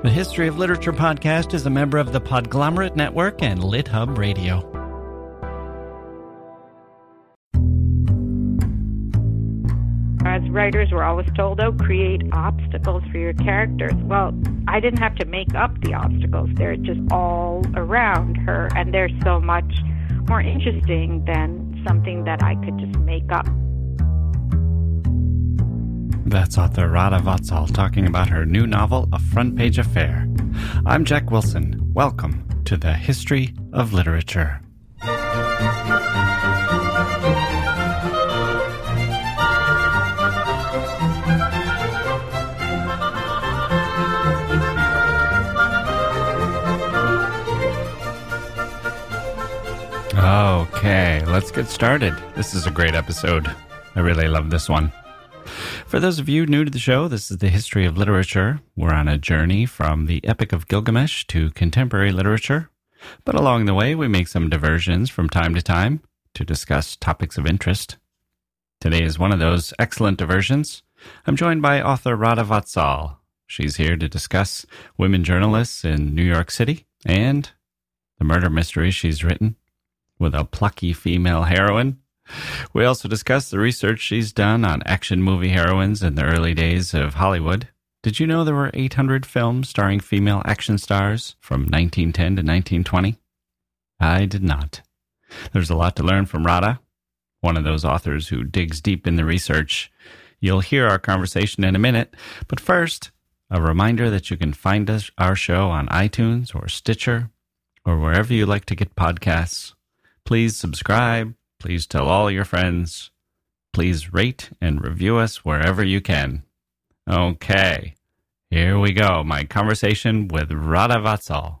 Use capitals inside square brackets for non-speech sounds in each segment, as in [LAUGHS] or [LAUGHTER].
The History of Literature podcast is a member of the Podglomerate Network and LitHub Radio. As writers, we're always told, oh, create obstacles for your characters. Well, I didn't have to make up the obstacles. They're just all around her, and they're so much more interesting than something that I could just make up. That's author Radha Vatsal talking about her new novel, A Front Page Affair. I'm Jacke Wilson. Welcome to the History of Literature. Okay, let's get started. This is a great episode. I really love this one. For those of you new to the show, this is the history of literature. We're on a journey from the Epic of Gilgamesh to contemporary literature. But along the way, we make some diversions from time to time to discuss topics of interest. Today is one of those excellent diversions. I'm joined by author Radha Vatsal. She's here to discuss women journalists in New York City and the murder mystery she's written with a plucky female heroine. We also discuss the research she's done on action movie heroines in the early days of Hollywood. Did you know there were 800 films starring female action stars from 1910 to 1920? I did not. There's a lot to learn from Radha, one of those authors who digs deep in the research. You'll hear our conversation in a minute, but first, a reminder that you can find us, our show on iTunes or Stitcher or wherever you like to get podcasts. Please subscribe, Please tell all your friends. Please rate and review us wherever you can. Okay, here we go. My conversation with Radha Vatsal.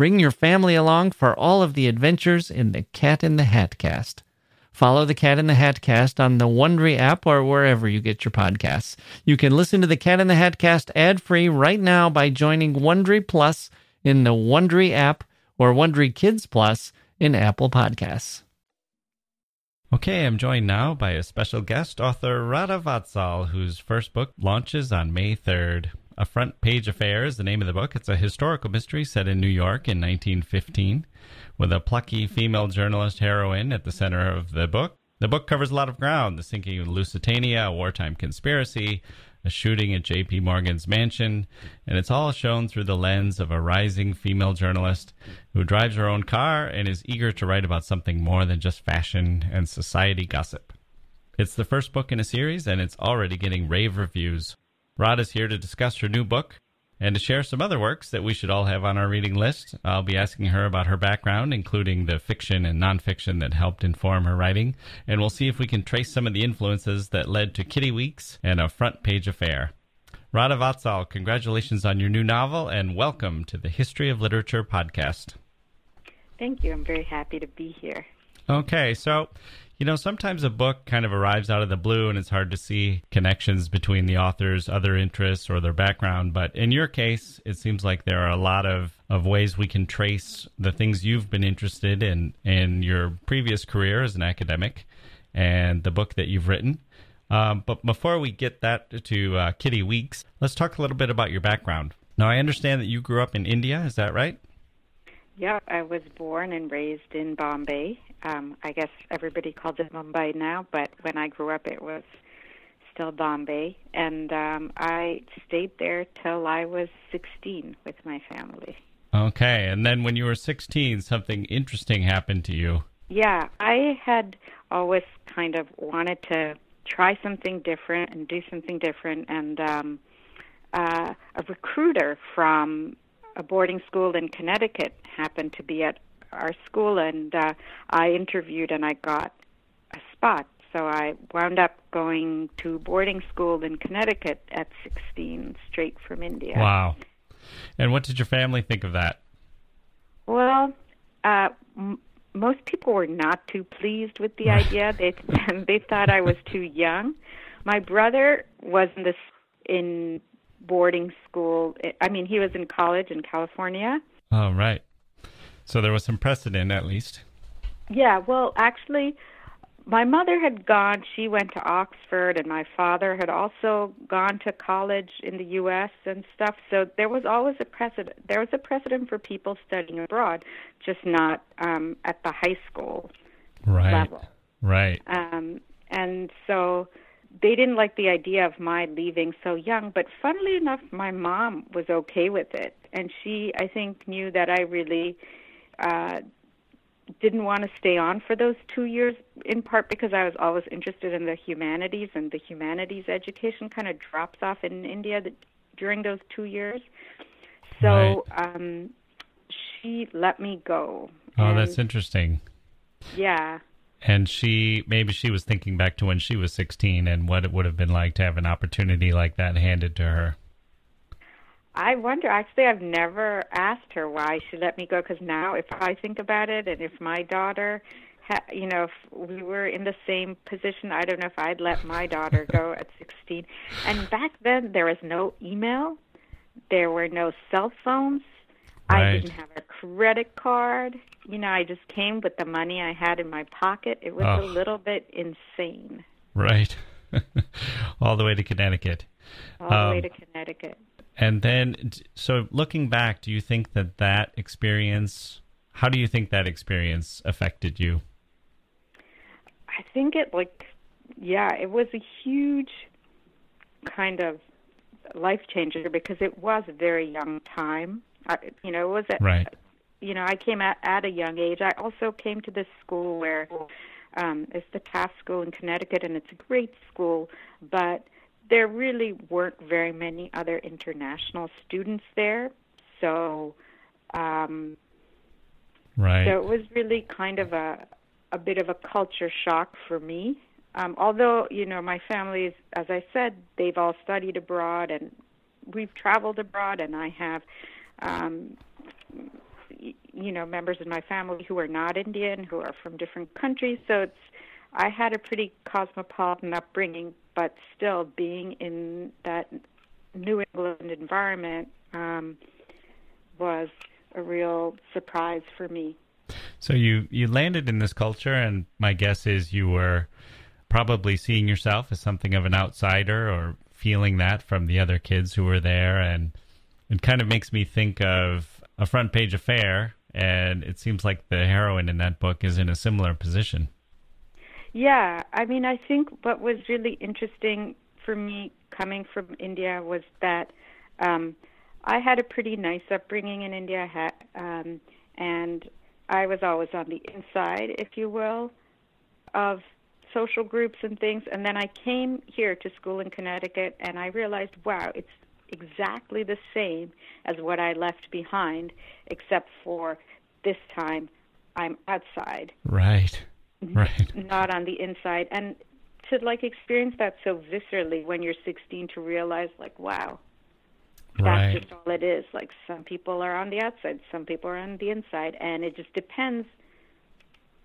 Bring your family along for all of the adventures in the Cat in the Hat cast. Follow the Cat in the Hat cast on the Wondery app or wherever you get your podcasts. You can listen to the Cat in the Hat cast ad-free right now by joining Wondery Plus in the Wondery app or Wondery Kids Plus in Apple Podcasts. Okay, I'm joined now by a special guest, author Radha Vatsal, whose first book launches on May 3rd. A Front Page Affair is the name of the book. It's a historical mystery set in New York in 1915 with a plucky female journalist heroine at the center of the book. The book covers a lot of ground the sinking of Lusitania, a wartime conspiracy, a shooting at J.P. Morgan's mansion, and it's all shown through the lens of a rising female journalist who drives her own car and is eager to write about something more than just fashion and society gossip. It's the first book in a series, and it's already getting rave reviews. Radha is here to discuss her new book and to share some other works that we should all have on our reading list. I'll be asking her about her background, including the fiction and nonfiction that helped inform her writing, and we'll see if we can trace some of the influences that led to Kitty Weeks and a front page affair. Radha Vatsal, congratulations on your new novel and welcome to the History of Literature podcast. Thank you. I'm very happy to be here. Okay, so you know, sometimes a book kind of arrives out of the blue and it's hard to see connections between the author's other interests or their background. But in your case, it seems like there are a lot of, of ways we can trace the things you've been interested in in your previous career as an academic and the book that you've written. Um, but before we get that to uh, Kitty Weeks, let's talk a little bit about your background. Now, I understand that you grew up in India. Is that right? Yeah, I was born and raised in Bombay. Um, I guess everybody calls it Mumbai now, but when I grew up, it was still Bombay. And um, I stayed there till I was 16 with my family. Okay, and then when you were 16, something interesting happened to you. Yeah, I had always kind of wanted to try something different and do something different. And um, uh, a recruiter from a boarding school in Connecticut happened to be at our school, and uh, I interviewed and I got a spot. So I wound up going to boarding school in Connecticut at 16, straight from India. Wow. And what did your family think of that? Well, uh, m- most people were not too pleased with the [LAUGHS] idea. They [LAUGHS] they thought I was too young. My brother was in this in boarding school. I mean, he was in college in California. Oh, right. So there was some precedent, at least. Yeah. Well, actually, my mother had gone, she went to Oxford, and my father had also gone to college in the U.S. and stuff. So there was always a precedent. There was a precedent for people studying abroad, just not um, at the high school right. level. Right. Um, and so they didn't like the idea of my leaving so young. But funnily enough, my mom was okay with it, and she, I think, knew that I really. Uh, didn't want to stay on for those two years, in part because I was always interested in the humanities, and the humanities education kind of drops off in India that, during those two years. So right. um, she let me go. Oh, and, that's interesting. Yeah. And she maybe she was thinking back to when she was 16 and what it would have been like to have an opportunity like that handed to her. I wonder. Actually, I've never asked her why she let me go. Because now, if I think about it, and if my daughter, ha- you know, if we were in the same position, I don't know if I'd let my daughter go at 16. And back then, there was no email, there were no cell phones. Right. I didn't have a credit card. You know, I just came with the money I had in my pocket. It was oh. a little bit insane. Right. [LAUGHS] All the way to Connecticut. All um, the way um, to Connecticut. And then, so looking back, do you think that that experience, how do you think that experience affected you? I think it, like, yeah, it was a huge kind of life changer because it was a very young time. I, you know, it was a, right. You know, I came at, at a young age. I also came to this school where um, it's the Taft School in Connecticut, and it's a great school, but there really weren't very many other international students there, so um, right. So it was really kind of a a bit of a culture shock for me. Um, although you know my family is, as I said, they've all studied abroad and we've traveled abroad, and I have, um, you know, members of my family who are not Indian, who are from different countries. So it's I had a pretty cosmopolitan upbringing, but still being in that New England environment um, was a real surprise for me. So you you landed in this culture, and my guess is you were probably seeing yourself as something of an outsider, or feeling that from the other kids who were there, and it kind of makes me think of a front page affair, and it seems like the heroine in that book is in a similar position. Yeah, I mean, I think what was really interesting for me coming from India was that um, I had a pretty nice upbringing in India, had, um, and I was always on the inside, if you will, of social groups and things. And then I came here to school in Connecticut, and I realized, wow, it's exactly the same as what I left behind, except for this time I'm outside. Right. Right. not on the inside. And to like experience that so viscerally when you're 16 to realize like wow that's right. just all it is. Like some people are on the outside some people are on the inside. And it just depends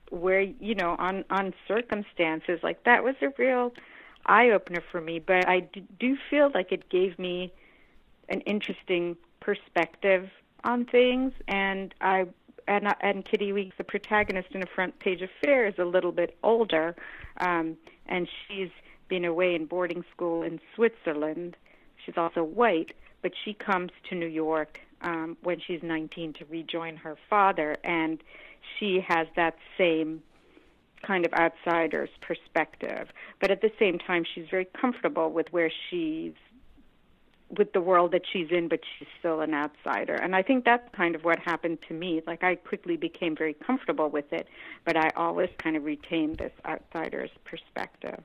where you know on on circumstances. Like that was a real eye opener for me. But i do feel like it gave me an interesting perspective on things. And i and, and Kitty Weeks, the protagonist in a front page affair, is a little bit older, um, and she's been away in boarding school in Switzerland. She's also white, but she comes to New York um, when she's 19 to rejoin her father, and she has that same kind of outsider's perspective. But at the same time, she's very comfortable with where she's with the world that she's in, but she's still an outsider. And I think that's kind of what happened to me. Like I quickly became very comfortable with it, but I always kind of retained this outsider's perspective.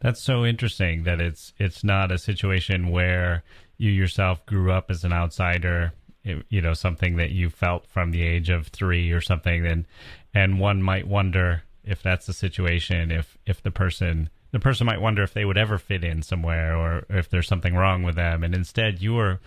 That's so interesting that it's it's not a situation where you yourself grew up as an outsider, you know, something that you felt from the age of 3 or something and and one might wonder if that's the situation if if the person the person might wonder if they would ever fit in somewhere or if there's something wrong with them. And instead you were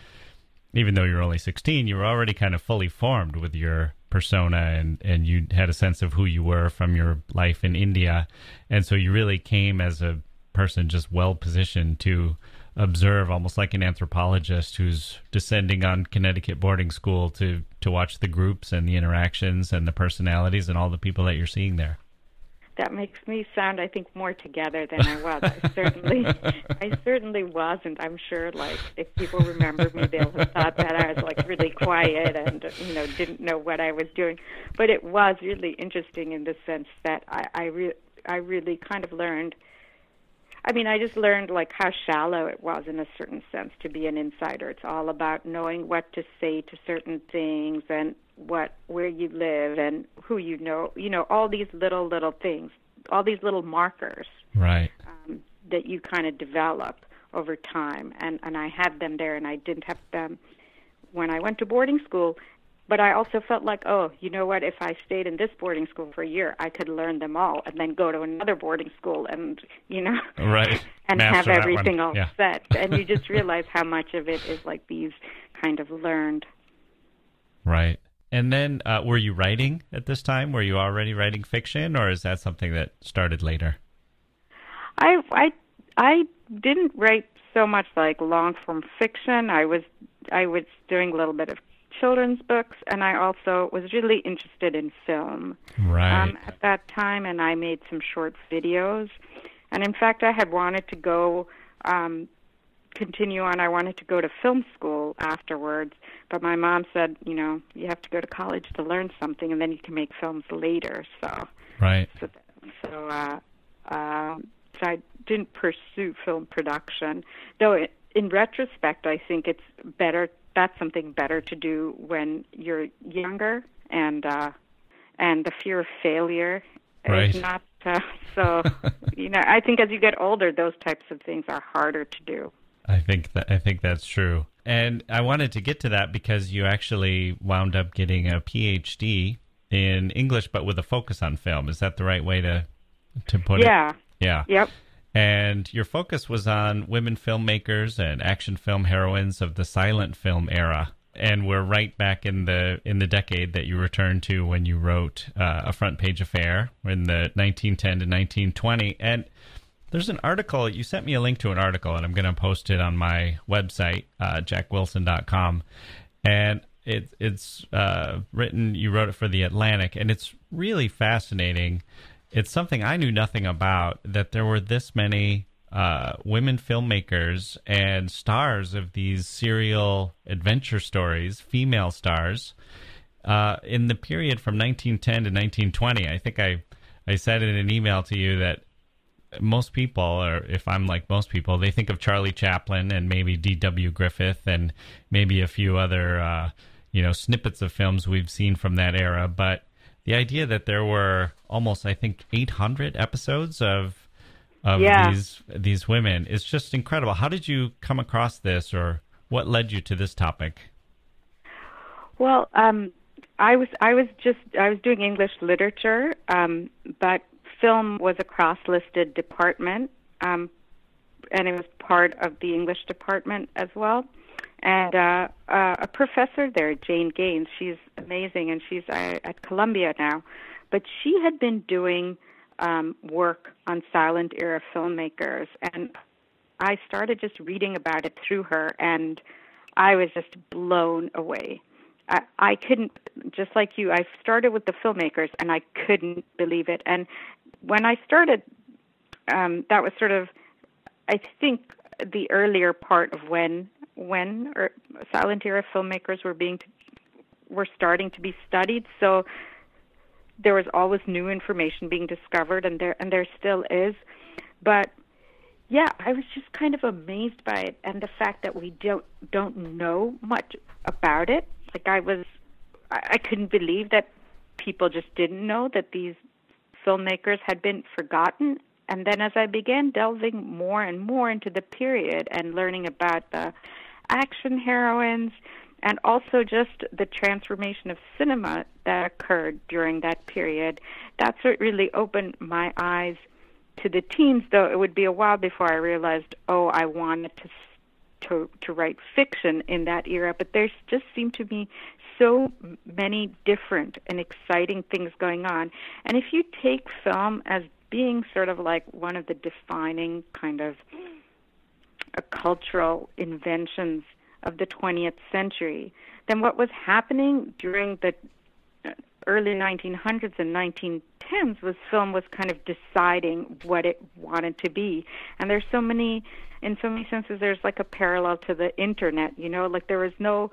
even though you're only 16 you were already kind of fully formed with your persona and and you had a sense of who you were from your life in India. And so you really came as a person just well positioned to observe almost like an anthropologist who's descending on Connecticut boarding school to to watch the groups and the interactions and the personalities and all the people that you're seeing there that makes me sound I think more together than I was. I [LAUGHS] certainly I certainly wasn't. I'm sure like if people remember me they'll have thought that I was like really quiet and you know didn't know what I was doing. But it was really interesting in the sense that I I re- I really kind of learned I mean, I just learned like how shallow it was in a certain sense to be an insider. It's all about knowing what to say to certain things and what where you live and who you know. You know, all these little little things, all these little markers, right? Um, that you kind of develop over time, and and I had them there, and I didn't have them when I went to boarding school but I also felt like, oh, you know what? If I stayed in this boarding school for a year, I could learn them all, and then go to another boarding school, and you know, [LAUGHS] right, [LAUGHS] and Master have everything all yeah. set. [LAUGHS] and you just realize how much of it is like these kind of learned. Right. And then, uh, were you writing at this time? Were you already writing fiction, or is that something that started later? I I I didn't write so much like long form fiction. I was I was doing a little bit of children's books, and I also was really interested in film right. um, at that time, and I made some short videos. And in fact, I had wanted to go um, continue on. I wanted to go to film school afterwards, but my mom said, you know, you have to go to college to learn something, and then you can make films later. So, right. So, so, uh, uh, so I didn't pursue film production, though. It, in retrospect, I think it's better that's something better to do when you're younger and uh and the fear of failure right. is not uh, so [LAUGHS] you know i think as you get older those types of things are harder to do. I think that i think that's true. And i wanted to get to that because you actually wound up getting a phd in english but with a focus on film. Is that the right way to to put yeah. it? Yeah. Yeah. Yep and your focus was on women filmmakers and action film heroines of the silent film era. And we're right back in the in the decade that you returned to when you wrote uh, a front page affair in the 1910 to 1920. And there's an article you sent me a link to an article, and I'm going to post it on my website, uh, jackewilson.com. And it, it's uh, written. You wrote it for the Atlantic, and it's really fascinating it's something I knew nothing about that there were this many uh, women filmmakers and stars of these serial adventure stories, female stars, uh, in the period from 1910 to 1920. I think I, I said in an email to you that most people, or if I'm like most people, they think of Charlie Chaplin and maybe D.W. Griffith and maybe a few other, uh, you know, snippets of films we've seen from that era. But the idea that there were almost, I think, 800 episodes of of yeah. these these women is just incredible. How did you come across this, or what led you to this topic? Well, um, I was I was just I was doing English literature, um, but film was a cross-listed department, um, and it was part of the English department as well and uh, uh, a professor there, Jane Gaines. She's amazing, and she's uh, at Columbia now. But she had been doing um, work on silent era filmmakers, and I started just reading about it through her, and I was just blown away. I, I couldn't, just like you, I started with the filmmakers, and I couldn't believe it. And when I started, um, that was sort of I think the earlier part of when when silent era filmmakers were being were starting to be studied. So there was always new information being discovered, and there and there still is. But yeah, I was just kind of amazed by it, and the fact that we don't don't know much about it. Like I was, I, I couldn't believe that people just didn't know that these filmmakers had been forgotten. And then as I began delving more and more into the period and learning about the action heroines and also just the transformation of cinema that occurred during that period. That's what really opened my eyes to the teens, though it would be a while before I realized, oh, I wanted to to to write fiction in that era. But there just seemed to be so many different and exciting things going on. And if you take film as being sort of like one of the defining kind of cultural inventions of the 20th century, then what was happening during the early 1900s and 1910s was film was kind of deciding what it wanted to be. And there's so many, in so many senses, there's like a parallel to the internet, you know, like there was no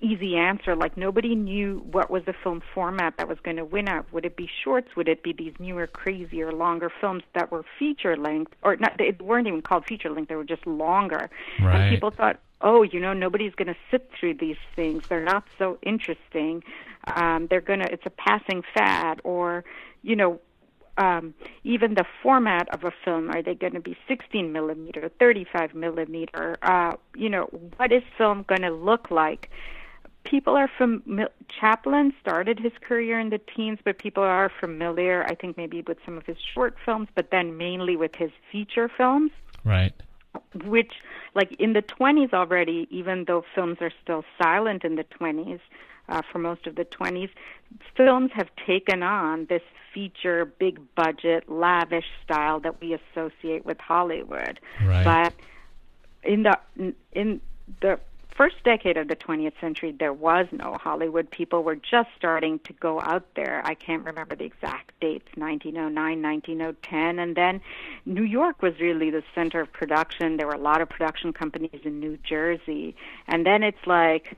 easy answer. Like nobody knew what was the film format that was going to win out. Would it be shorts? Would it be these newer, crazier, longer films that were feature length, or not? They weren't even called feature length. They were just longer. Right. And people thought, oh, you know, nobody's going to sit through these things. They're not so interesting. Um, they're going to. It's a passing fad, or you know, um, even the format of a film. Are they going to be 16 millimeter, 35 millimeter? Uh, you know, what is film going to look like? People are from Chaplin started his career in the teens, but people are familiar, I think, maybe with some of his short films, but then mainly with his feature films. Right. Which, like in the 20s already, even though films are still silent in the 20s, uh, for most of the 20s, films have taken on this feature, big budget, lavish style that we associate with Hollywood. Right. But in the in the first decade of the 20th century, there was no Hollywood. People were just starting to go out there. I can't remember the exact dates 1909, 1910. And then New York was really the center of production. There were a lot of production companies in New Jersey. And then it's like,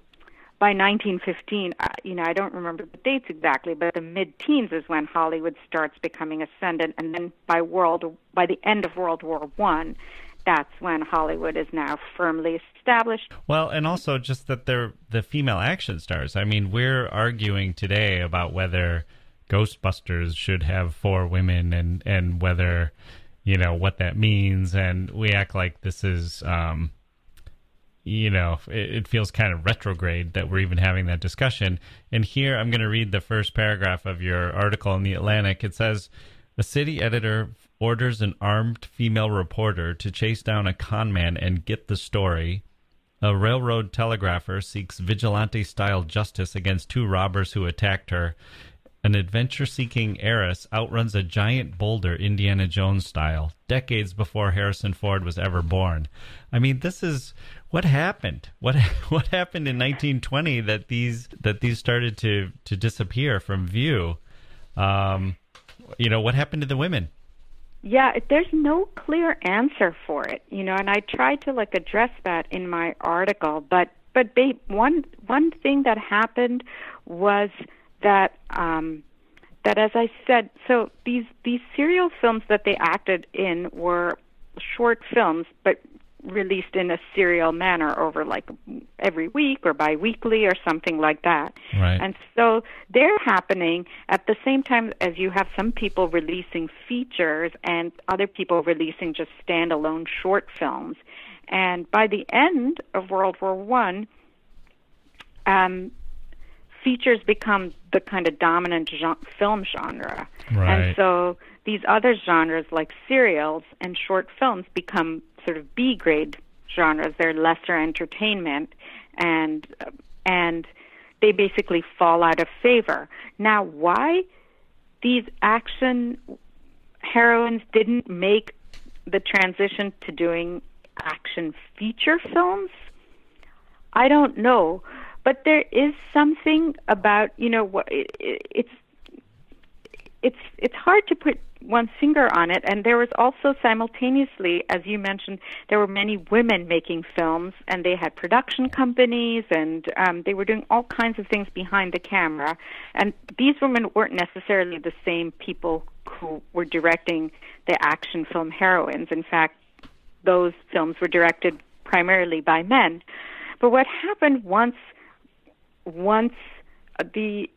by 1915, uh, you know, I don't remember the dates exactly, but the mid-teens is when Hollywood starts becoming ascendant, and then by world, by the end of World War One, that's when Hollywood is now firmly established. Well, and also just that they're the female action stars. I mean, we're arguing today about whether Ghostbusters should have four women and and whether you know what that means, and we act like this is. Um, you know, it, it feels kind of retrograde that we're even having that discussion. And here I'm going to read the first paragraph of your article in The Atlantic. It says, a city editor orders an armed female reporter to chase down a conman and get the story. A railroad telegrapher seeks vigilante style justice against two robbers who attacked her. An adventure seeking heiress outruns a giant boulder Indiana Jones style, decades before Harrison Ford was ever born. I mean, this is what happened. What [LAUGHS] what happened in 1920 that these that these started to to disappear from view? Um, you know, what happened to the women? Yeah, there's no clear answer for it, you know, and I tried to like address that in my article, but but babe, one one thing that happened was that um that as I said, so these these serial films that they acted in were short films, but released in a serial manner over like every week or biweekly or something like that. Right. And so they're happening at the same time as you have some people releasing features and other people releasing just standalone short films. And by the end of World War One, um, features become the kind of dominant film genre. Right. And so these other genres like serials and short films become sort of B grade genres. They're lesser entertainment, and and they basically fall out of favor. Now, why these action heroines didn't make the transition to doing action feature films, I don't know. But there is something about you know what it, it, it's it's it's hard to put one finger on it. And there was also simultaneously as you mentioned there were many women making films and they had production companies and um they were doing all kinds of things behind the camera. And these women weren't necessarily the same people who were directing the action film heroines. In fact those films were directed primarily by men. But what happened once once the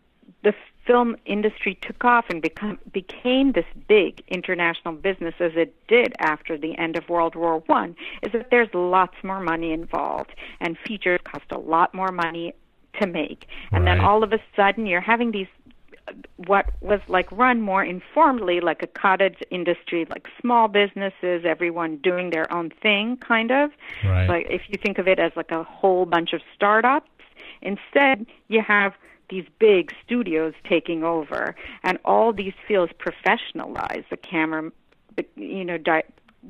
the film industry took off and become, became this big international business as it did after the end of World War One is that there's lots more money involved and features cost a lot more money to make. And right. then all of a sudden you're having these what was like run more informally like a cottage industry like small businesses everyone doing their own thing kind of right. like if you think of it as like a whole bunch of startups instead you have these big studios taking over, and all these fields professionalize. The camera, you know, di-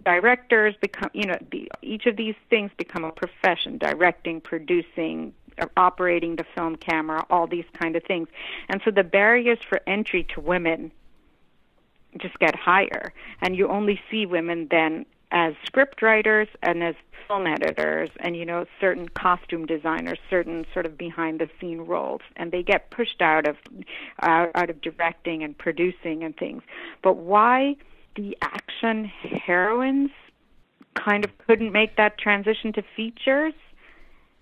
directors become, you know, the, each of these things become a profession: directing, producing, uh, operating the film camera, all these kind of things. And so the barriers for entry to women just get higher, and you only see women then as script writers and as film editors and you know certain costume designers certain sort of behind the scene roles and they get pushed out of uh, out of directing and producing and things. But why the action heroines kind of couldn't make that transition to features?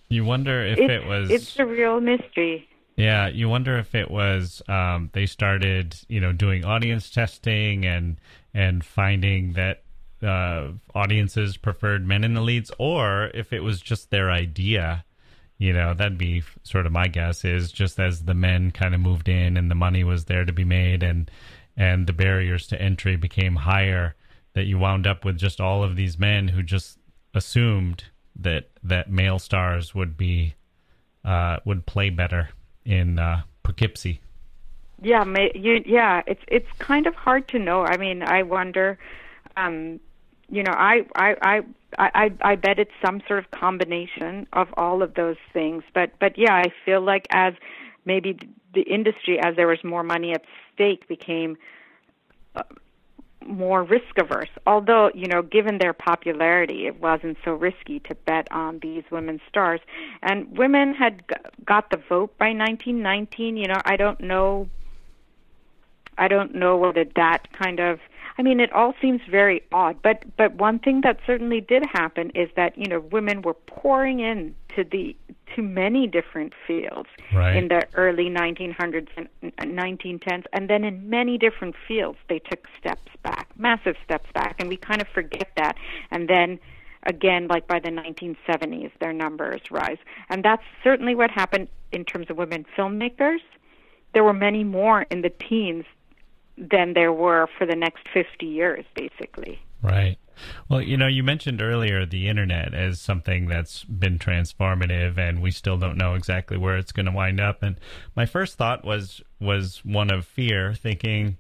You wonder if it's, it was it's a real mystery. Yeah, you wonder if it was um, they started, you know, doing audience testing and and finding that uh, audiences preferred men in the leads, or if it was just their idea. You know, that'd be sort of my guess. Is just as the men kind of moved in and the money was there to be made, and and the barriers to entry became higher, that you wound up with just all of these men who just assumed that that male stars would be uh, would play better in uh, Poughkeepsie. Yeah, you, yeah, it's it's kind of hard to know. I mean, I wonder um, you know, I, I, I, I, I bet it's some sort of combination of all of those things. But, but yeah, I feel like as maybe the industry, as there was more money at stake, became uh, more risk averse. Although, you know, given their popularity, it wasn't so risky to bet on these women stars. And women had got the vote by 1919. You know, I don't know. I don't know whether that kind of I mean, it all seems very odd. But but one thing that certainly did happen is that you know women were pouring in to the to many different fields right. in the early 1900s and 1910s, and then in many different fields they took steps back, massive steps back, and we kind of forget that. And then again, like by the 1970s, their numbers rise, and that's certainly what happened in terms of women filmmakers. There were many more in the teens than there were for the next 50 years, basically. Right. Well, you know, you mentioned earlier the internet as something that's been transformative, and we still don't know exactly where it's going to wind up. And my first thought was was one of fear, thinking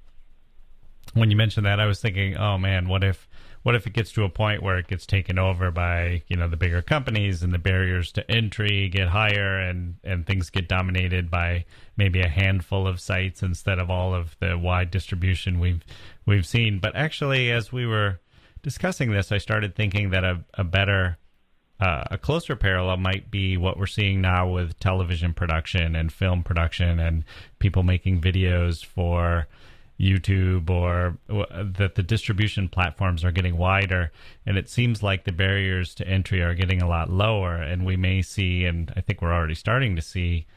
when you mentioned that, I was thinking, oh man, what if what if it gets to a point where it gets taken over by you know the bigger companies and the barriers to entry get higher and and things get dominated by maybe a handful of sites instead of all of the wide distribution we've we've seen? But actually as we were discussing this i started thinking that a, a better uh, a closer parallel might be what we're seeing now with television production and film production and people making videos for YouTube or that the distribution platforms are getting wider and it seems like the barriers to entry are getting a lot lower and we may see and I think we're already starting to see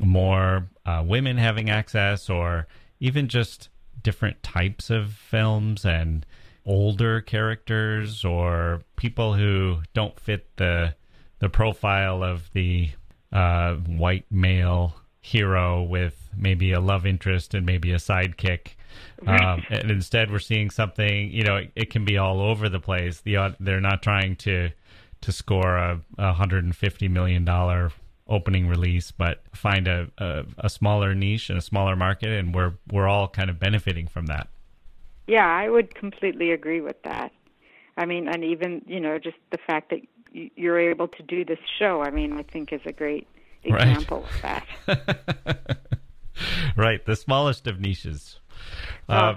more uh, women having access or even just different types of films and older characters or people who don't fit the the profile of the uh, white male hero with maybe a love interest and maybe a sidekick. Um, [LAUGHS] and instead, we're seeing something. You know, it, it, can be all over the place. The they're not trying to to score a, a hundred and fifty million dollar opening release, but find a, a, a smaller niche and a smaller market, and we're we're all kind of benefiting from that. Yeah, I would completely agree with that. I mean, and even you know, just the fact that you're able to do this show, I mean, I think is a great example right. of that. [LAUGHS] right, the smallest of niches. Uh,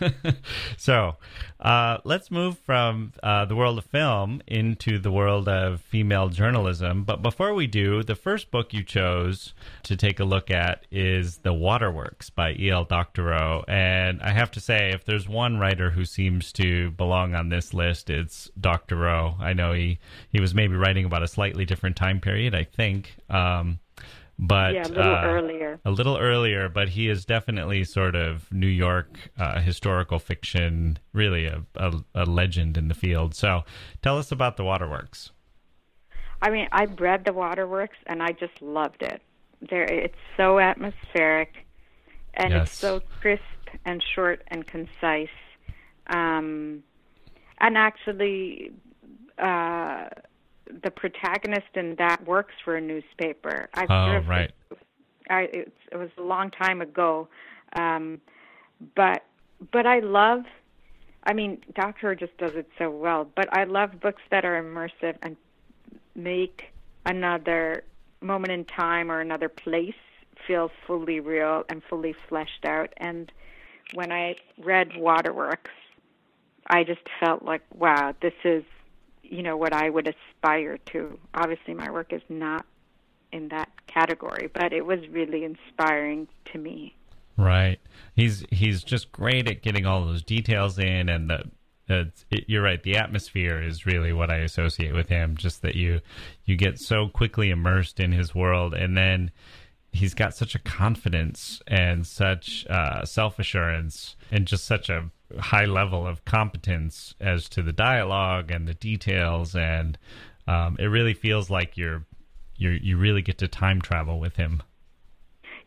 [LAUGHS] so uh, let's move from uh, the world of film into the world of female journalism. But before we do, the first book you chose to take a look at is The Waterworks by E.L. Doctorow. And I have to say, if there's one writer who seems to belong on this list, it's Doctorow. I know he, he was maybe writing about a slightly different time period, I think. Um, but yeah, a little uh, earlier. A little earlier, but he is definitely sort of New York uh, historical fiction, really a, a, a, legend in the field. So tell us about The Waterworks. I mean, I read The Waterworks and I just loved it. There, it's so atmospheric, and Yes. it's so crisp and short and concise. Um, and actually, uh, the protagonist in that works for a newspaper. I've Oh, sort of- right. I, it, it was a long time ago, um, but but I love. I mean, Doctorow just does it so well. But I love books that are immersive and make another moment in time or another place feel fully real and fully fleshed out. And when I read Waterworks, I just felt like, wow, this is, you know, what I would aspire to. Obviously, my work is not in that category, but it was really inspiring to me. Right. He's he's just great at getting all those details in, and the it's, it, you're right. The atmosphere is really what I associate with him. Just that you you get so quickly immersed in his world, and then he's got such a confidence and such uh, self assurance, and just such a high level of competence as to the dialogue and the details, and um, it really feels like you're you you really get to time travel with him.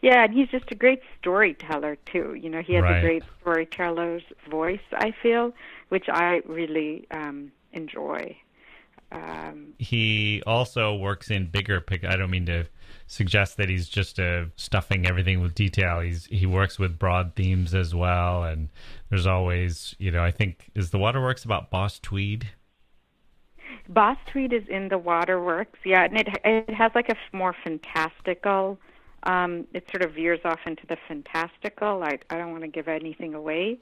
Yeah, and he's just a great storyteller too. You know, he has Right. a great storyteller's voice. I feel, which I really um, enjoy. Um, he also works in bigger pic. I don't mean to suggest that he's just uh, stuffing everything with detail. He's he works with broad themes as well, and there's always you know I think is the Waterworks about Boss Tweed. Boss Tweed is in the Waterworks, yeah, and it it has like a more fantastical. Um, it sort of veers off into the fantastical. I I don't want to give anything away,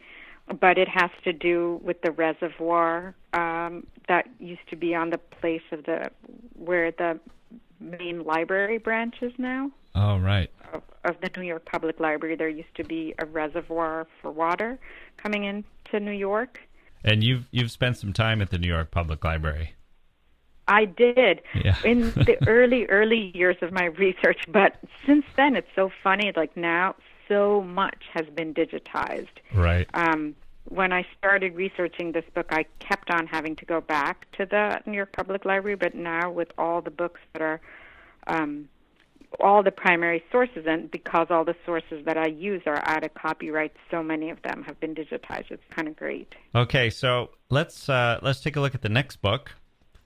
but it has to do with the reservoir um, that used to be on the place of the where the main library branch is now Oh right, of, of the New York Public Library. There used to be a reservoir for water coming into New York. and you've you've spent some time at the New York Public Library. I did Yeah. in the [LAUGHS] early, early years of my research, but since then it's so funny. Like now, so much has been digitized. Right. Um, when I started researching this book, I kept on having to go back to the New York Public Library, but now with all the books that are, um, all the primary sources, and because all the sources that I use are out of copyright, so many of them have been digitized. It's kind of great. Okay, so let's uh, let's take a look at the next book.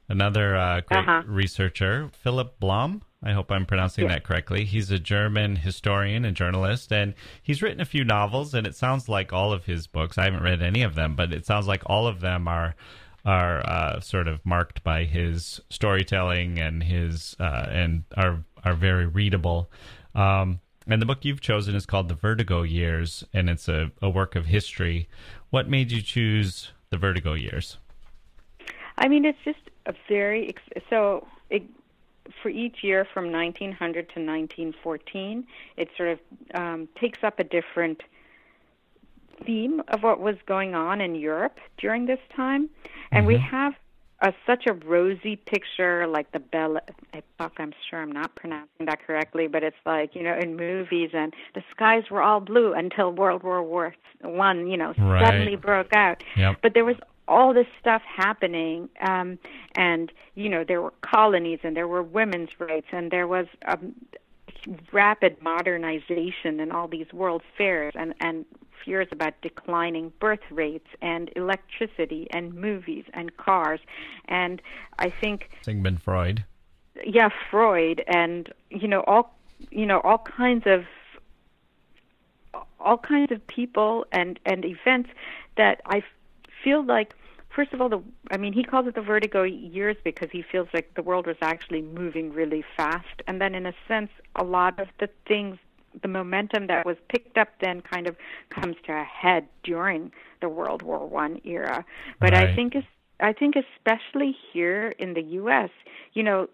Another uh, great Uh-huh. researcher, Philipp Blom. I hope I'm pronouncing that correctly. He's a German historian and journalist, and he's written a few novels. And it sounds like all of his books. I haven't read any of them, but it sounds like all of them are are uh, sort of marked by his storytelling and his uh, and are are very readable. Um, and the book you've chosen is called The Vertigo Years, and it's a, a work of history. What made you choose The Vertigo Years? I mean, it's just a very ex- so it, for each year from 1900 to 1914, it sort of um, takes up a different theme of what was going on in Europe during this time, and we have a, such a rosy picture, like the Belle Epoque. I'm sure I'm not pronouncing that correctly, but it's like you know in movies, and the skies were all blue until World War War One, you know, Right. suddenly broke out. Yep. But there was all this stuff happening, um, and you know there were colonies, and there were women's rights, and there was um, rapid modernization and all these world fairs, and and fears about declining birth rates, and electricity, and movies, and cars, and I think Sigmund Freud. yeah, Freud, and you know all you know all kinds of all kinds of people and and events that I feel like. First of all, the I mean, he calls it the vertigo years because he feels like the world was actually moving really fast, and then in a sense, a lot of the things the momentum that was picked up then kind of comes to a head during the World War One era. But right. I think it's I think especially here in the U.S., you know,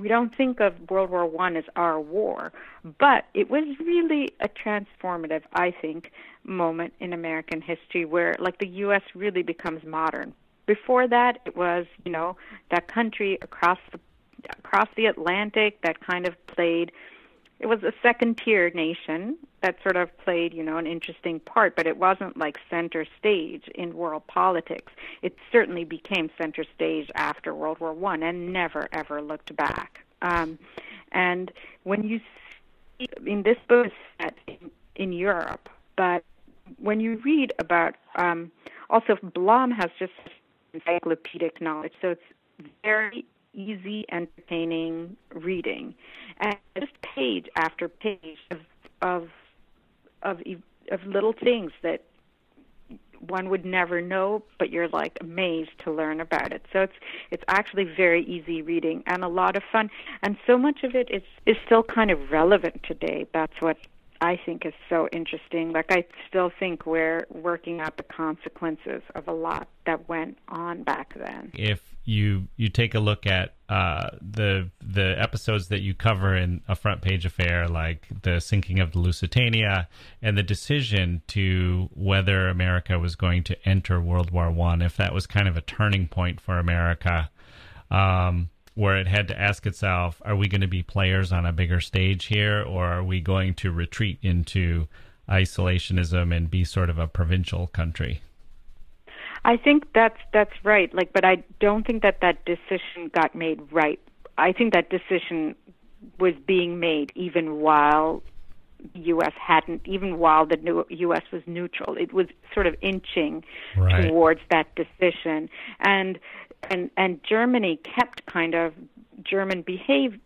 we don't think of World War One as our war, but it was really a transformative, I think, moment in American history where, like, the U.S. really becomes modern. Before that, it was, you know, that country across the across the Atlantic that kind of played it was a second tier nation that sort of played, you know, an interesting part, but it wasn't like center stage in world politics. It certainly became center stage after World War One and never ever looked back. Um, and when you see, I mean, this book is set in, in Europe, but when you read about, um, also Blom has just encyclopedic knowledge, so it's very easy, entertaining reading, and just page after page of of of of little things that one would never know, but you're like amazed to learn about it. So it's it's actually very easy reading and a lot of fun, and so much of it is is still kind of relevant today. That's what I think is so interesting. Like I still think we're working out the consequences of a lot that went on back then. If you you take a look at uh, the the episodes that you cover in a front page affair, like the sinking of the Lusitania and the decision to whether America was going to enter World War One, if that was kind of a turning point for America. Um, where it had to ask itself, are we going to be players on a bigger stage here, or are we going to retreat into isolationism and be sort of a provincial country? I think that's that's right. Like, but I don't think that that decision got made right. I think that decision was being made even while the U.S. hadn't, even while the new U.S. was neutral. It was sort of inching right. towards that decision, and and and Germany kept kind of German behaved.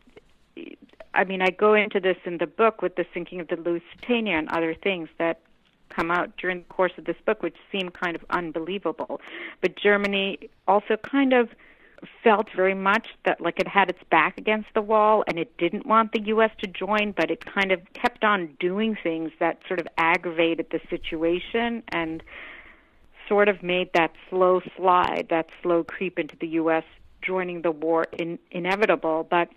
I mean, I go into this in the book with the sinking of the Lusitania and other things that come out during the course of this book, which seem kind of unbelievable. But Germany also kind of felt very much that like it had its back against the wall and it didn't want the US to join but it kind of kept on doing things that sort of aggravated the situation and sort of made that slow slide that slow creep into the US joining the war in, inevitable but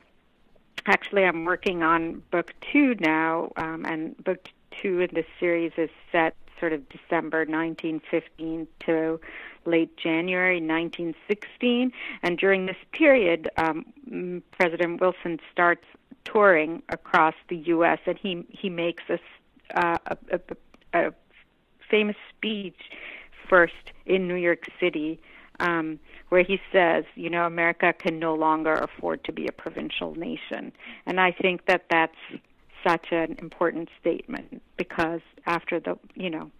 actually I'm working on book 2 now um, and book two in this series is set sort of December 1915 to late January 1916. And during this period, um, President Wilson starts touring across the U.S. and he he makes a, uh, a, a, a famous speech first in New York City. Um, where he says, you know, America can no longer afford to be a provincial nation. And I think that that's such an important statement because after the you know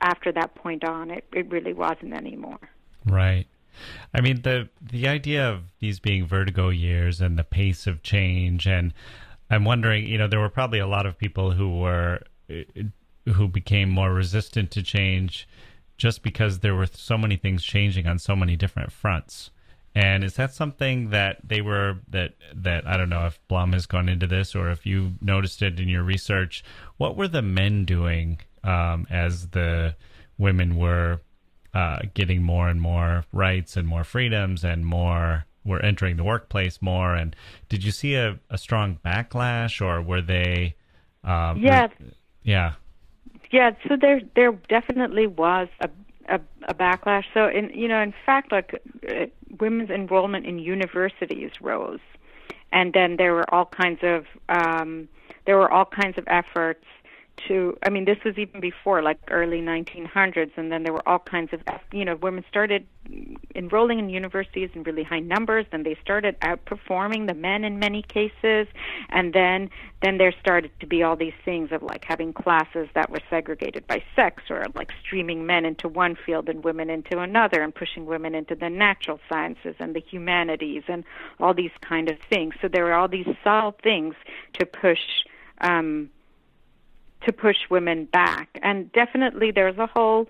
after that point on it it really wasn't anymore. Right. I mean the the idea of these being vertigo years and the pace of change and i'm wondering you know there were probably a lot of people who were eh, who became more resistant to change just because there were so many things changing on so many different fronts and is that something that they were that that I don't know if Blom has gone into this or if you noticed it in your research? What were the men doing um, as the women were uh, getting more and more rights and more freedoms and more were entering the workplace more? And did you see a, a strong backlash or were they? Um, yeah. yeah. Yeah. So there there definitely was a a, a backlash. So, in you know, in fact, like uh, women's enrollment in universities rose, and then there were all kinds of um, there were all kinds of efforts to i mean this was even before like early 1900s and then there were all kinds of you know women started enrolling in universities in really high numbers and they started outperforming the men in many cases and then then there started to be all these things of like having classes that were segregated by sex or like streaming men into one field and women into another and pushing women into the natural sciences and the humanities and all these kind of things. So there were all these subtle things to push um to push women back. And definitely there's a whole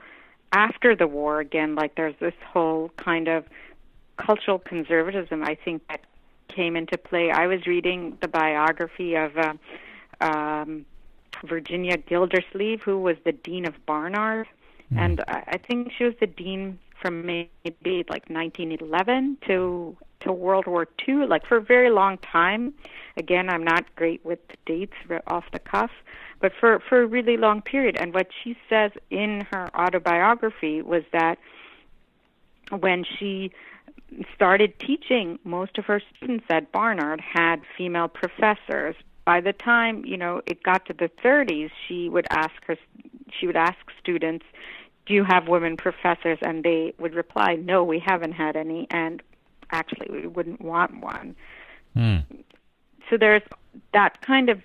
after the war again, like there's this whole kind of cultural conservatism I think that came into play. I was reading the biography of uh, um Virginia Gildersleeve, who was the dean of Barnard, mm. and I, I think she was the dean from maybe like 1911 to to World War II, like for a very long time. Again, I'm not great with dates off the cuff, but for for a really long period. And what she says in her autobiography was that when she started teaching, most of her students at Barnard had female professors. By the time you know it got to the 30s, she would ask her, she would ask students, "Do you have women professors?" And they would reply, "No, we haven't had any." And actually, we wouldn't want one. Mm. So there's that kind of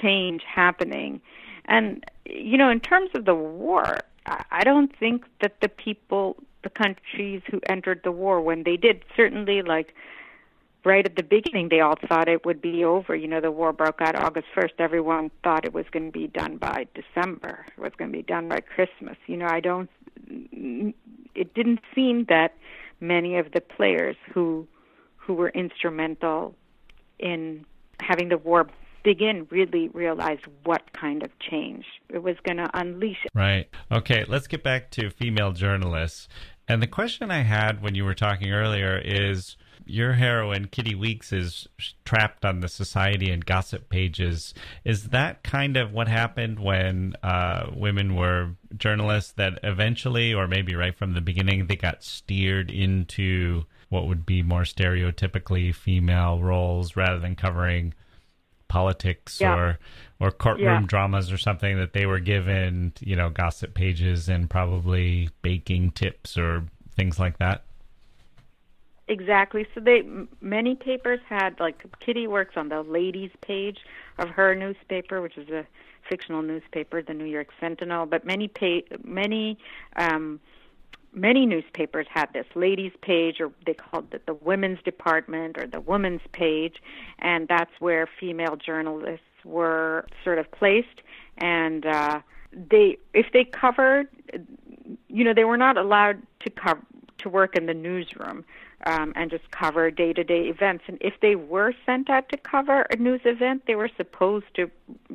change happening, and you know, in terms of the war, I don't think that the people the countries who entered the war when they did. Certainly, like right at the beginning, they all thought it would be over. You know, the war broke out August 1st. Everyone thought it was going to be done by December. It was going to be done by Christmas. You know, I don't. Mm, it didn't seem that many of the players who who were instrumental in having the war begin really realized what kind of change it was going to unleash. Right. Okay, let's get back to female journalists. And the question I had when you were talking earlier is your heroine, Kitty Weeks, is trapped on the society and gossip pages. Is that kind of what happened when uh, women were journalists that eventually, or maybe right from the beginning, they got steered into what would be more stereotypically female roles rather than covering politics yeah. or or courtroom yeah. dramas or something that they were given, you know, gossip pages and probably baking tips or things like that. Exactly. So they many papers had like Kitty works on the ladies page of her newspaper, which is a fictional newspaper, the New York Sentinel. But many pay many um, many newspapers had this ladies page or they called it the women's department or the women's page and that's where female journalists were sort of placed and uh they if they covered you know they were not allowed to cover to work in the newsroom um, and just cover day to day events. And if they were sent out to cover a news event, they were supposed to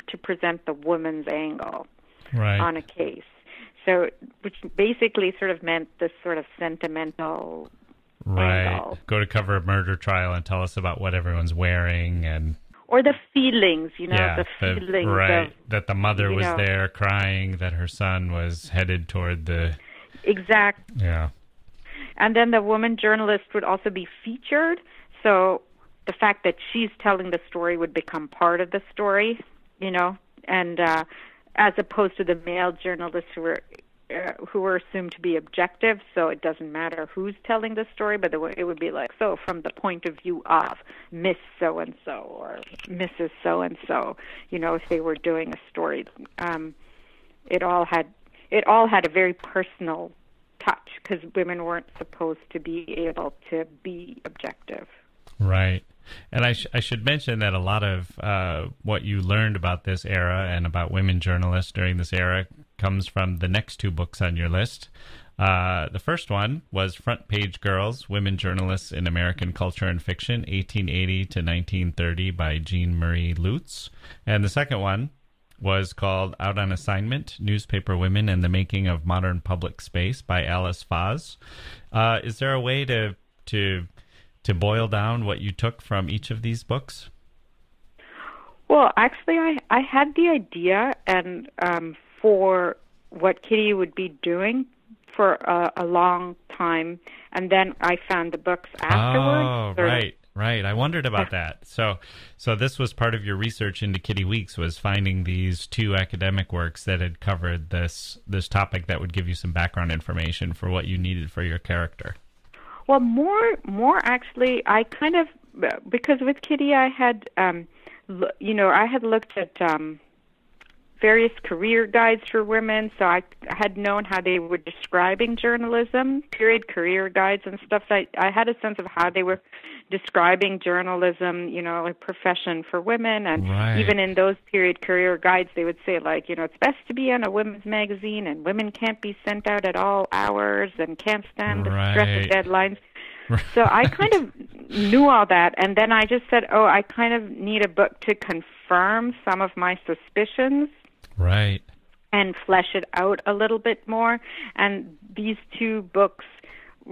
to present the woman's angle right. on a case. So, which basically sort of meant this sort of sentimental. Right. Angle. Go to cover a murder trial and tell us about what everyone's wearing and. Or the feelings, you know, yeah, the feelings. The, right. Of, that the mother was know, there crying, that her son was headed toward the. Exact. Yeah. And then the woman journalist would also be featured. So the fact that she's telling the story would become part of the story, you know, and uh, as opposed to the male journalists who were uh, who were assumed to be objective, so it doesn't matter who's telling the story, but it would be like, so from the point of view of Miss So and So or Mrs. So and So, you know, if they were doing a story, um, it all had it all had a very personal touch because women weren't supposed to be able to be objective. Right. And I, sh- I should mention that a lot of uh, what you learned about this era and about women journalists during this era comes from the next two books on your list. Uh, the first one was Front Page Girls Women Journalists in American Culture and Fiction, 1880 to 1930, by Jean Marie Lutes. And the second one was called Out on Assignment Newspaper Women and the Making of Modern Public Space by Alice Fahs. Uh, is there a way to, to to boil down what you took from each of these books? Well, actually, I I had the idea and um, for what Kitty would be doing for a, a long time, and then I found the books afterwards. Oh, right. Right, I wondered about that. So, so this was part of your research into Kitty Weeks was finding these two academic works that had covered this this topic that would give you some background information for what you needed for your character. Well, more, more actually. I kind of because with Kitty, I had, um, you know, I had looked at um, various career guides for women, so I had known how they were describing journalism, period career guides and stuff. So I, I had a sense of how they were describing journalism, you know, a profession for women. And right. even in those period career guides, they would say, like, you know, it's best to be on a women's magazine and women can't be sent out at all hours and can't stand right. the stress of deadlines. so I kind of knew all that, and then I just said, "Oh, I kind of need a book to confirm some of my suspicions." Right. And flesh it out a little bit more. And these two books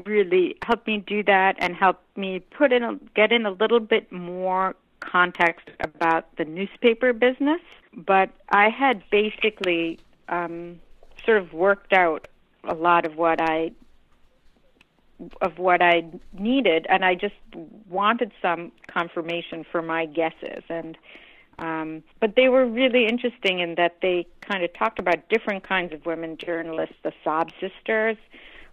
really helped me do that and helped me put in a, get in a little bit more context about the newspaper business. But I had basically um, sort of worked out a lot of what I of what I needed, and I just wanted some confirmation for my guesses. And um, but they were really interesting in that they kind of talked about different kinds of women journalists, the Sob sisters,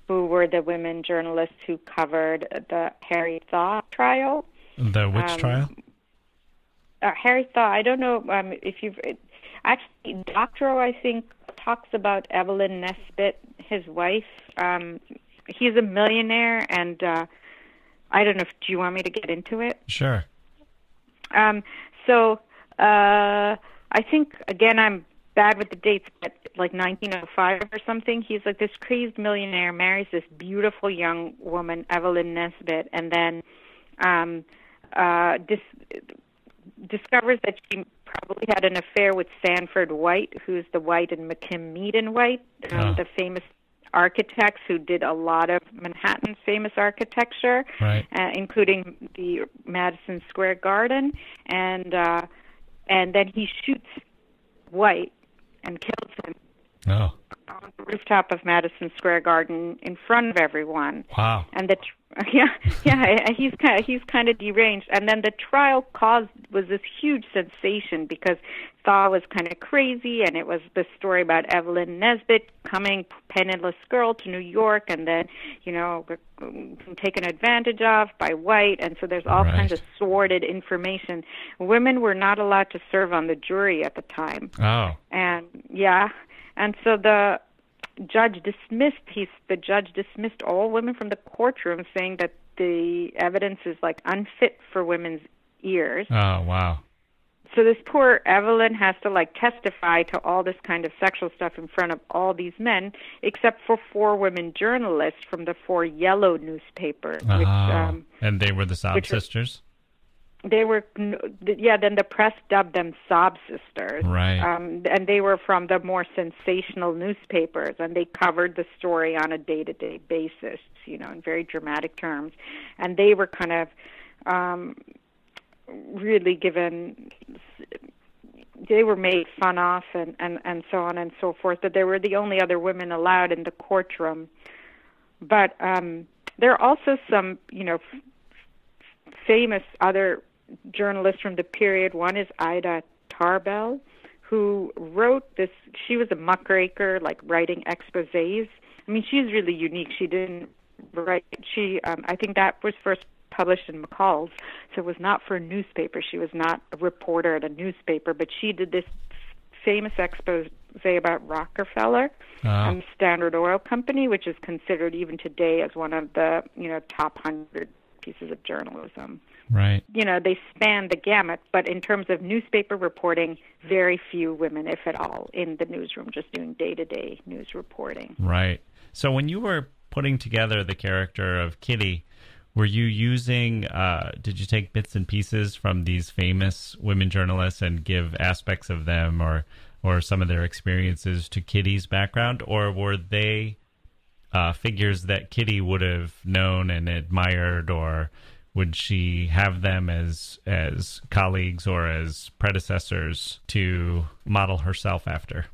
who were the women journalists who covered the Harry Thaw trial. The which um, trial? Uh, Harry Thaw. I don't know um, if you've actually Doctorow. I think talks about Evelyn Nesbit, his wife. Um, he's a millionaire, and uh, I don't know. if Do you want me to get into it? Sure. Um, so uh, I think again, I'm bad with the dates, but like 1905 or something. He's like this crazed millionaire marries this beautiful young woman, Evelyn Nesbit, and then um, uh, dis- discovers that she probably had an affair with Stanford White, who's the White and McKim Mead and White, um, the famous architects who did a lot of Manhattan's famous architecture, right. uh, including the Madison Square Garden, and uh, and then he shoots White and kills him oh. on the rooftop of Madison Square Garden in front of everyone. Wow! And the [LAUGHS] yeah, yeah, he's kind of he's kind of deranged. And then the trial caused was this huge sensation because Thaw was kind of crazy, and it was the story about Evelyn Nesbit coming penniless girl to New York, and then you know taken advantage of by White, and so there's all right. kinds of sordid information. Women were not allowed to serve on the jury at the time. Oh, and yeah, and so the judge dismissed he's the judge dismissed all women from the courtroom saying that the evidence is like unfit for women's ears. Oh, wow. So this poor Evelyn has to like testify to all this kind of sexual stuff in front of all these men, except for four women journalists from the four yellow newspapers. Oh, which, um, and they were the Sob sisters they were yeah then the press dubbed them sob sisters. Right. Um and they were from the more sensational newspapers and they covered the story on a day to day basis you know in very dramatic terms. And they were kind of um really given they were made fun of and and and so on and so forth that they were the only other women allowed in the courtroom. But um there are also some you know famous other journalists from the period. One is Ida Tarbell, who wrote this. She was a muckraker, like writing exposés. I mean, she's really unique. She didn't write. She, um, I think that was first published in McCall's, so it was not for a newspaper. She was not a reporter at a newspaper, but she did this famous expose about Rockefeller uh and Standard Oil Company, which is considered even today as one of the you know top hundred pieces of journalism. Right. You know, they span the gamut, but in terms of newspaper reporting, very few women, if at all, in the newsroom, just doing day to day news reporting. Right. So when you were putting together the character of Kitty, were you using, uh, did you take bits and pieces from these famous women journalists and give aspects of them or, or some of their experiences to Kitty's background, or were they uh, figures that Kitty would have known and admired, or would she have them as as colleagues or as predecessors to model herself after?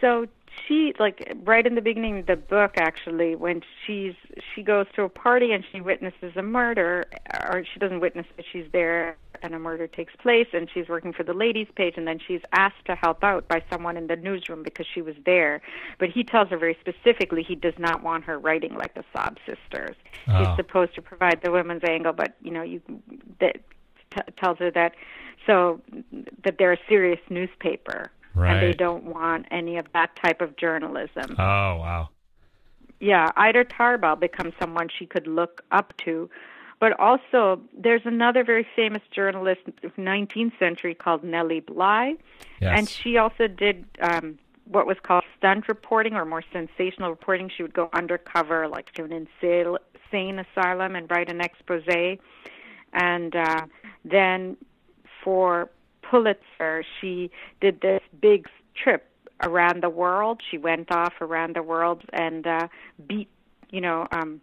So she like right in the beginning of the book actually when she's she goes to a party and she witnesses a murder or she doesn't witness it she's there and a murder takes place and she's working for the ladies page and then she's asked to help out by someone in the newsroom because she was there. But he tells her very specifically he does not want her writing like the sob sisters. Oh. he's supposed to provide the women's angle but you know you that t- tells her that so that they're a serious newspaper right. and they don't want any of that type of journalism. Oh, wow. Yeah, Ida Tarbell becomes someone she could look up to. But also, there's another very famous journalist of 19th century called Nellie Bly, yes. and she also did um, what was called stunt reporting or more sensational reporting. She would go undercover, like to an insane asylum and write an expose. And uh, then for Pulitzer, she did this big trip around the world. She went off around the world and uh, beat, you know, um,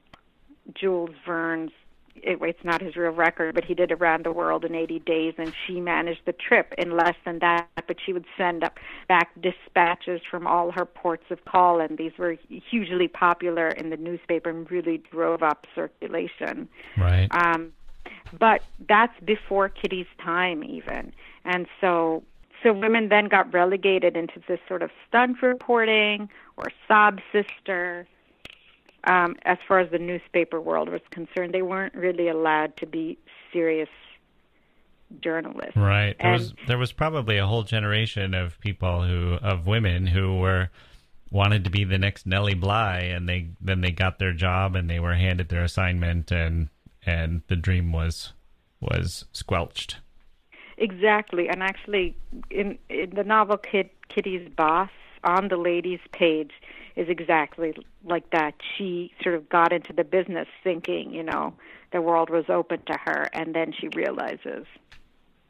Jules Verne's it, it's not his real record, but he did around the world in 80 days, and she managed the trip in less than that. But she would send up back dispatches from all her ports of call, and these were hugely popular in the newspaper and really drove up circulation. Right. Um, but that's before Kitty's time, even, and so so women then got relegated into this sort of stunt reporting or sob sister um, as far as the newspaper world was concerned, they weren't really allowed to be serious journalists. Right. There And- was there was probably a whole generation of people who of women who were wanted to be the next Nellie Bly and they then they got their job and they were handed their assignment and and the dream was was squelched. Exactly, and actually, in in the novel Kid, Kitty's boss on the ladies' page is exactly like that. She sort of got into the business thinking, you know, the world was open to her, and then she realizes,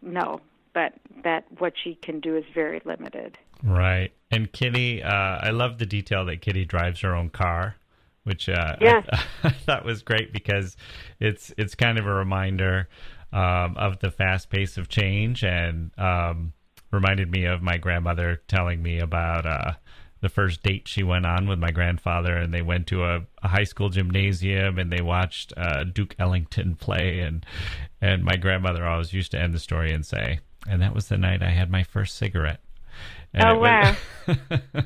no, but that what she can do is very limited. Right. And Kitty, uh, I love the detail that Kitty drives her own car, which uh, [LAUGHS] Yes. I, I thought was great because it's it's kind of a reminder um, of the fast pace of change and um, reminded me of my grandmother telling me about uh, the first date she went on with my grandfather, and they went to a, a high school gymnasium and they watched uh, Duke Ellington play, and and my grandmother always used to end the story and say, "And that was the night I had my first cigarette." And Oh, it was- [LAUGHS]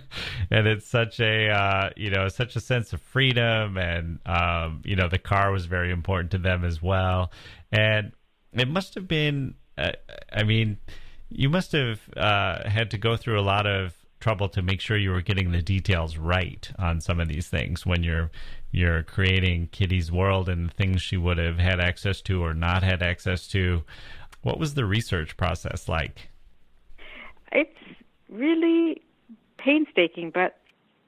and it's such a uh, you know such a sense of freedom, and um, you know the car was very important to them as well, and it must have been. Uh, I mean, you must have uh, had to go through a lot of trouble to make sure you were getting the details right on some of these things when you're you're creating Kitty's world and things she would have had access to or not had access to. What was the research process like? It's really painstaking, but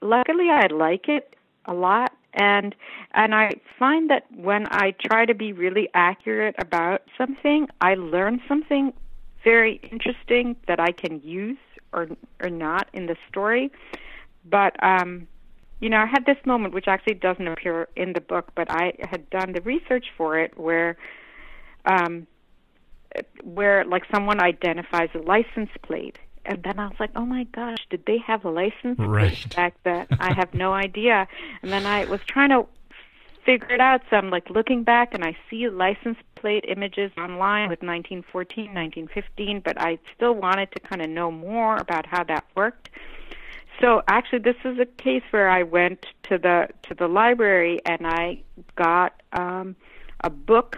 luckily I like it a lot and and I find that when I try to be really accurate about something, I learn something very interesting that I can use or or not in the story. But um you know, I had this moment which actually doesn't appear in the book, but I had done the research for it where um where like someone identifies a license plate and then I was like, "Oh my gosh, did they have a license Right. plate back then?" I have no [LAUGHS] idea. And then I was trying to figure it out. So I'm like looking back, and I see license plate images online with 1914, 1915, but I still wanted to kind of know more about how that worked. So actually, this is a case where I went to the to the library and I got um, a book,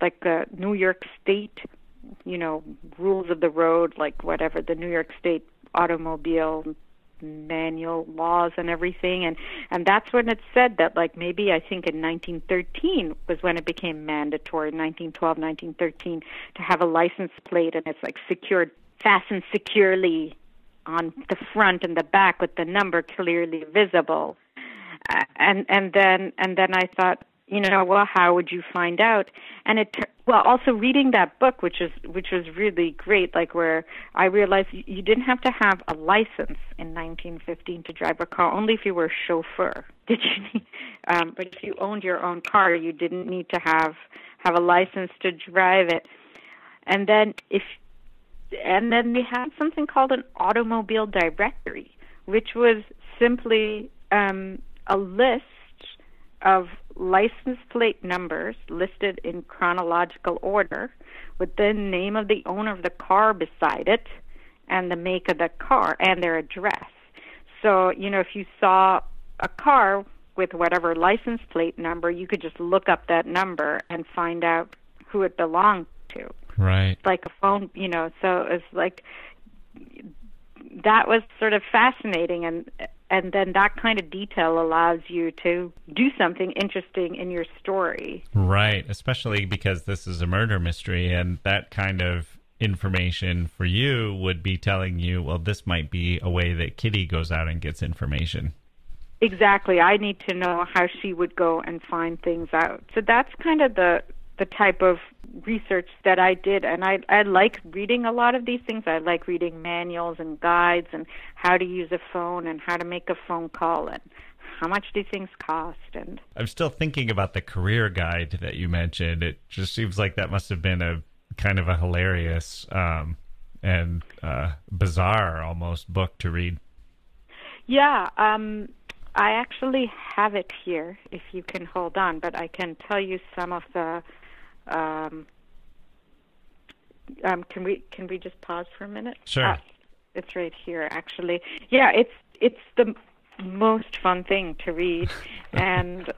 like the New York State, you know, rules of the road, like whatever the New York State automobile manual laws and everything. And and that's when it said that like maybe i think in 1913 was when it became mandatory 1912 1913 to have a license plate and it's like secured fastened securely on the front and the back with the number clearly visible. And and then and then i thought you know well how would you find out? And it well also reading that book which is which was really great like where i realized you, you didn't have to have a license in 1915 to drive a car only if you were a chauffeur. [LAUGHS] Did you need, um but if you owned your own car you didn't need to have have a license to drive it. And then if and then they had something called an automobile directory which was simply um a list of license plate numbers listed in chronological order with the name of the owner of the car beside it and the make of the car and their address. So, you know, if you saw a car with whatever license plate number, you could just look up that number and find out who it belonged to. Right. Like a phone, you know, so it's like that was sort of fascinating and and then that kind of detail allows you to do something interesting in your story. Right, especially because this is a murder mystery, and that kind of information for you would be telling you, well, this might be a way that Kitty goes out and gets information. exactly. I need to know how she would go and find things out. So that's kind of the the type of research that I did and I I like reading a lot of these things. I like reading manuals and guides and how to use a phone and how to make a phone call and how much do things cost and I'm still thinking about the career guide that you mentioned. It just seems like that must have been a kind of a hilarious um, and uh, bizarre almost book to read. Yeah, um, I actually have it here if you can hold on, but I can tell you some of the um, um, can we can we just pause for a minute? Sure. Uh, it's right here, actually. Yeah, it's it's the most fun thing to read, [LAUGHS] and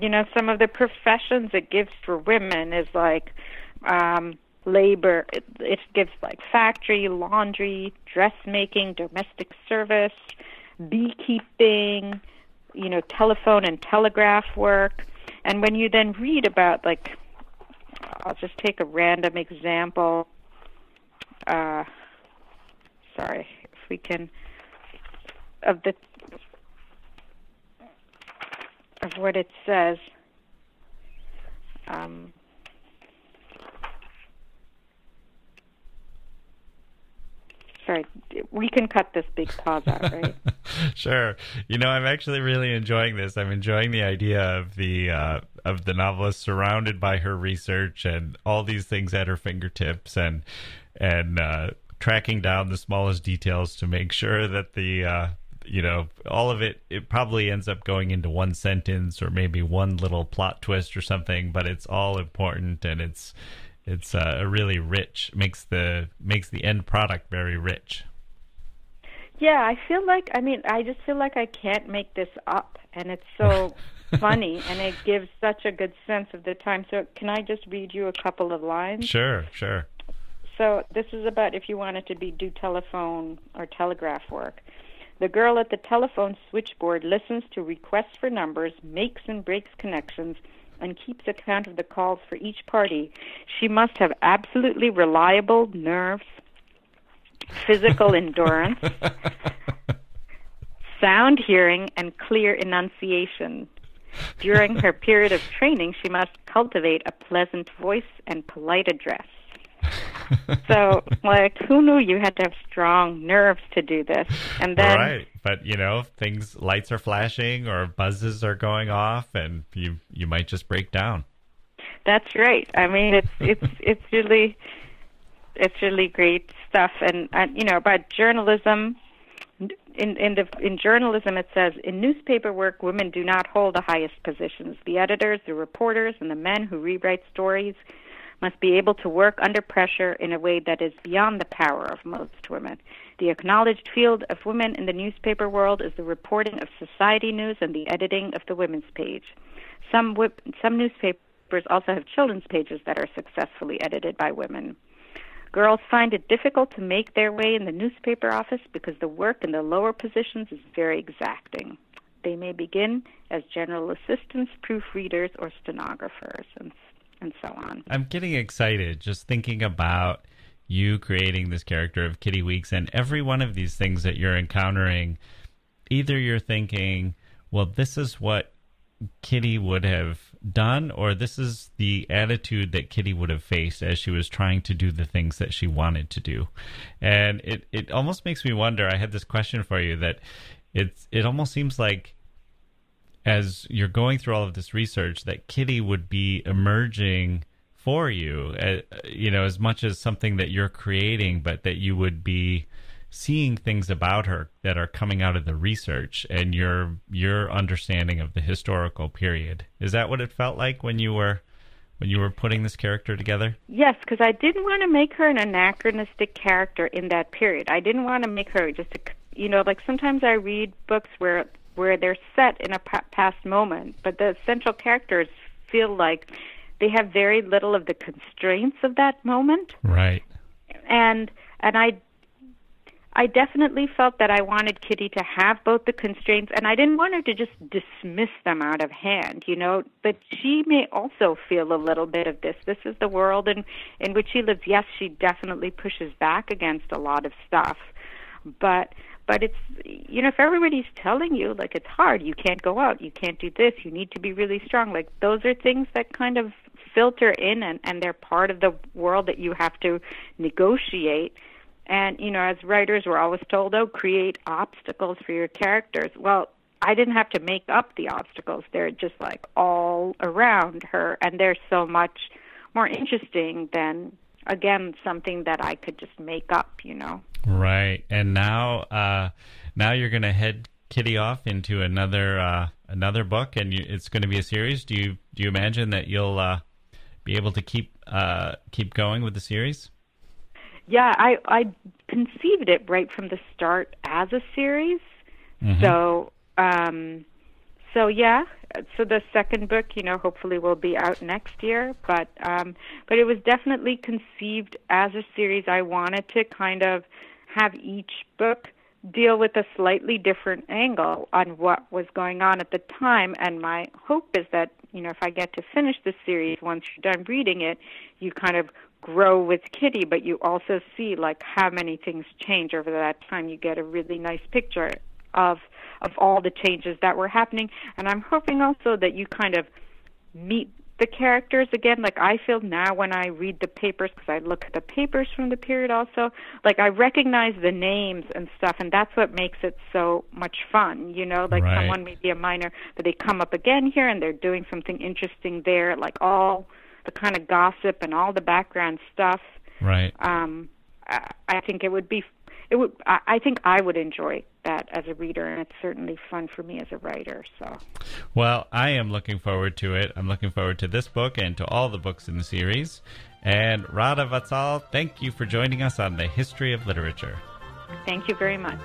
you know some of the professions it gives for women is like um, labor. It, it gives like factory, laundry, dressmaking, domestic service, beekeeping, you know, telephone and telegraph work. And when you then read about like I'll just take a random example. Uh, sorry, if we can, of the of what it says. Um, sorry, we can cut this big pause out, right? [LAUGHS] sure. You know, I'm actually really enjoying this. I'm enjoying the idea of the uh, of the novelist surrounded by her research and all these things at her fingertips, and and uh, tracking down the smallest details to make sure that the uh, you know all of it it probably ends up going into one sentence or maybe one little plot twist or something but it's all important and it's it's uh, really rich makes the makes the end product very rich. Yeah i feel like i mean i just feel like i can't make this up and it's so [LAUGHS] funny and it gives such a good sense of the time. So can i just read you a couple of lines? Sure sure. So this is about if you wanted to be do telephone or telegraph work. The girl at the telephone switchboard listens to requests for numbers makes and breaks connections and keeps account of the calls for each party, she must have absolutely reliable nerves, physical [LAUGHS] endurance, sound hearing, and clear enunciation. During her period of training, she must cultivate a pleasant voice and polite address. [LAUGHS] so, like, who knew you had to have strong nerves to do this? And then, right, but you know, things lights are flashing or buzzes are going off, and you you might just break down. That's right. I mean, it's it's [LAUGHS] it's really it's really great stuff, and, and you know about journalism. In in the in journalism, it says in newspaper work, women do not hold the highest positions. The editors, the reporters, and the men who rewrite stories must be able to work under pressure in a way that is beyond the power of most women. The acknowledged field of women in the newspaper world is the reporting of society news and the editing of the women's page. Some, some newspapers also have children's pages that are successfully edited by women. Girls find it difficult to make their way in the newspaper office because the work in the lower positions is very exacting. They may begin as general assistants, proofreaders, or stenographers, and and so on. I'm getting excited just thinking about you creating this character of Kitty Weeks and every one of these things that you're encountering. Either you're thinking, well, this is what Kitty would have done, or this is the attitude that Kitty would have faced as she was trying to do the things that she wanted to do. And it, it almost makes me wonder. I had this question for you that it's it almost seems like as you're going through all of this research that Kitty would be emerging for you, uh, you know, as much as something that you're creating, but that you would be seeing things about her that are coming out of the research and your your understanding of the historical period. Is that what it felt like when you were when you were putting this character together? Yes, because I didn't want to make her an anachronistic character in that period. I didn't want to make her just a you know, like sometimes I read books where where they're set in a past moment, but the central characters feel like they have very little of the constraints of that moment. Right. And and I I definitely felt that I wanted Kitty to have both the constraints and I didn't want her to just dismiss them out of hand, you know, but she may also feel a little bit of this. This is the world in in which she lives. Yes, she definitely pushes back against a lot of stuff. But but it's you know if everybody's telling you like it's hard you can't go out you can't do this you need to be really strong like those are things that kind of filter in and and they're part of the world that you have to negotiate and you know as writers we're always told oh create obstacles for your characters well I didn't have to make up the obstacles. They're just like all around her, and they're so much more interesting than again something that I could just make up, you know. Right. And now uh now you're going to head Kitty off into another uh another book and you, it's going to be a series. Do you do you imagine that you'll uh be able to keep uh keep going with the series? Yeah, I I conceived it right from the start as a series. Mm-hmm. So um, so yeah, so the second book, you know, hopefully will be out next year. But um, but it was definitely conceived as a series. I wanted to kind of have each book deal with a slightly different angle on what was going on at the time. And my hope is that you know, if I get to finish the series, once you're done reading it, you kind of grow with Kitty, but you also see like how many things change over that time. You get a really nice picture of of all the changes that were happening. And I'm hoping also that you kind of meet the characters again. Like I feel now when I read the papers, because I look at the papers from the period also, like I recognize the names and stuff, and that's what makes it so much fun. You know, like right. someone may be a minor, but they come up again here and they're doing something interesting there, like all the kind of gossip and all the background stuff. Right. Um, I, I think it would be it would I, I think I would enjoy that as a reader and it's certainly fun for me as a writer so. Well I am looking forward to it. I'm looking forward to this book and to all the books in the series. And Radha Vatsal thank you for joining us on the history of literature. Thank you very much.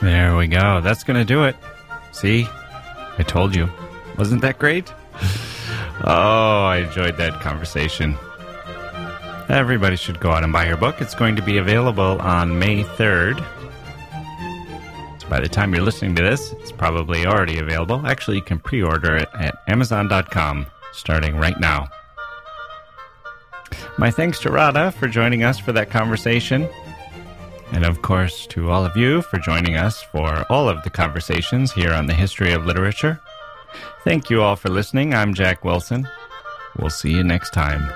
There we go. That's gonna do it. See? I told you. Wasn't that great [LAUGHS] Oh, I enjoyed that conversation. Everybody should go out and buy her book. It's going to be available on May 3rd. So by the time you're listening to this, it's probably already available. Actually, you can pre order it at Amazon.com starting right now. My thanks to Radha for joining us for that conversation. And of course, to all of you for joining us for all of the conversations here on the history of literature. Thank you all for listening. I'm Jacke Wilson. We'll see you next time.